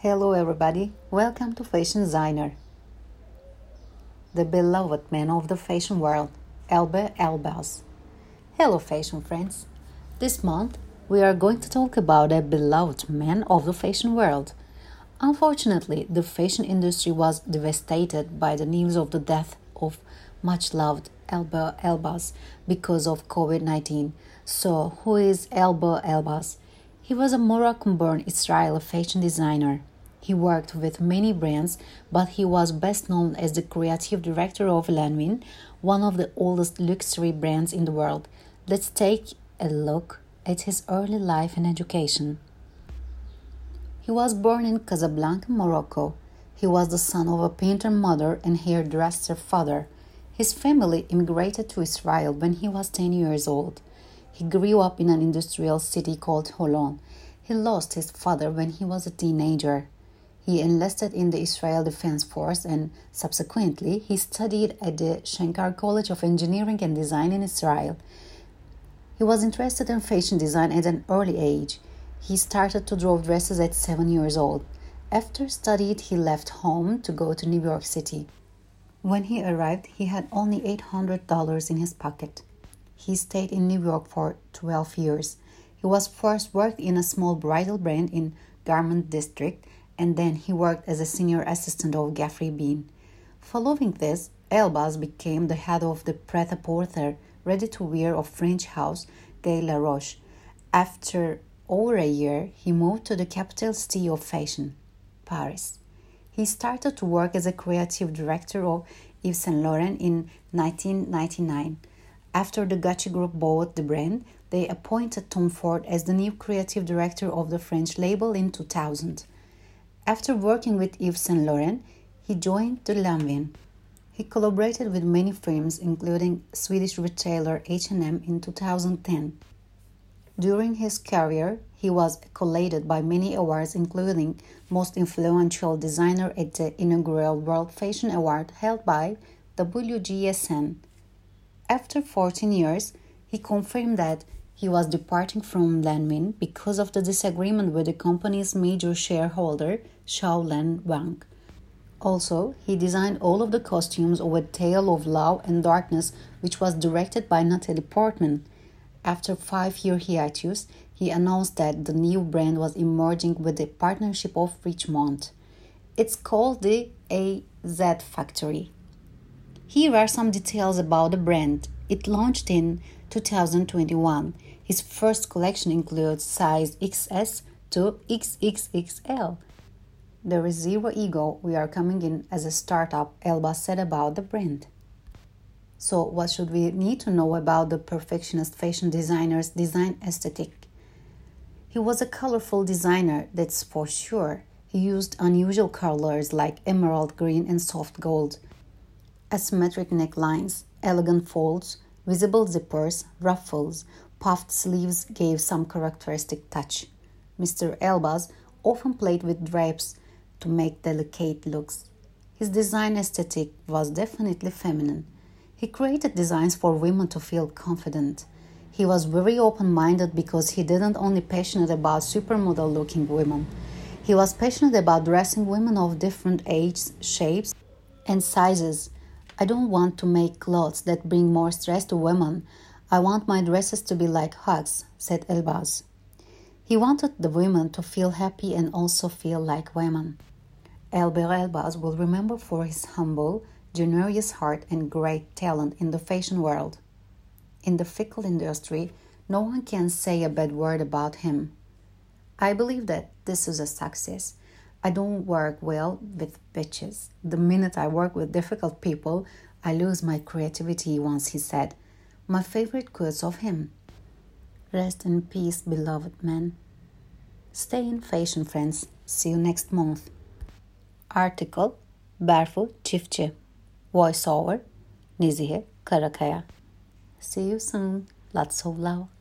Hello, everybody. Welcome to Fashion Designer. The beloved man of the fashion world, Alber Elbaz. Hello, fashion friends. This month, we are going to talk about a beloved man of the fashion world. Unfortunately, the fashion industry was devastated by the news of the death of much loved Alber Elbaz because of COVID 19. So, who is Alber Elbaz? He was a Moroccan born Israeli fashion designer. He worked with many brands, but he was best known as the creative director of Lanvin, one of the oldest luxury brands in the world. Let's take a look at his early life and education. He was born in Casablanca, Morocco. He was the son of a painter mother and hairdresser father. His family immigrated to Israel when he was 10 years old. He grew up in an industrial city called Holon. He lost his father when he was a teenager. He enlisted in the Israel Defense Force and subsequently he studied at the Shenkar College of Engineering and Design in Israel. He was interested in fashion design at an early age. He started to draw dresses at 7 years old. After studied, he left home to go to New York City. When he arrived, he had only $800 in his pocket. He stayed in New York for 12 years. He was first worked in a small bridal brand in Garment District and then he worked as a senior assistant of Geoffrey Beene. Following this, Elbaz became the head of the pret-a-porter ready-to-wear of French house Guy Laroche. After over a year, he moved to the capital city of fashion, Paris. He started to work as a creative director of Yves Saint Laurent in 1999. After the Gucci Group bought the brand, they appointed Tom Ford as the new creative director of the French label in 2000. After working with Yves Saint Laurent, he joined the Lanvin. He collaborated with many firms, including Swedish retailer H&M in 2010. During his career, he was accoladed by many awards, including Most Influential Designer at the inaugural World Fashion Award held by WGSN. After 14 years, he confirmed that he was departing from Lanvin because of the disagreement with the company's major shareholder, Shaw-Lan Wang. Also, he designed all of the costumes of A Tale of Love and Darkness, which was directed by Natalie Portman. After five-year hiatus, he announced that the new brand was emerging with the partnership of Richemont. It's called the AZ Factory. Here are some details about the brand. It launched in 2021. His first collection includes size XS to XXXL. There is zero ego. We are coming in as a startup, Alber said about the brand. So, what should we need to know about the perfectionist fashion designer's design aesthetic? He was a colorful designer, that's for sure. He used unusual colors like emerald green and soft gold asymmetric necklines, elegant folds, visible zippers, ruffles, puffed sleeves gave some characteristic touch. Mr. Elbaz often played with drapes to make delicate looks. His design aesthetic was definitely feminine. He created designs for women to feel confident. He was very open minded because he didn't only passionate about supermodel looking women. He was passionate about dressing women of different ages, shapes, and sizes I don't want to make clothes that bring more stress to women. I want my dresses to be like hugs, said Elbaz. He wanted the women to feel happy and also feel like women. Alber Elbaz will remember for his humble, generous heart and great talent in the fashion world. In the fickle industry, no one can say a bad word about him. I believe that this is a success. I don't work well with bitches. The minute I work with difficult people, I lose my creativity, once he said. My favorite quotes of him. Rest in peace, beloved man. Stay in fashion, friends. See you next month. Article Barefoot Çiftçi Voiceover Nizihe Karakaya See you soon. Lots of love.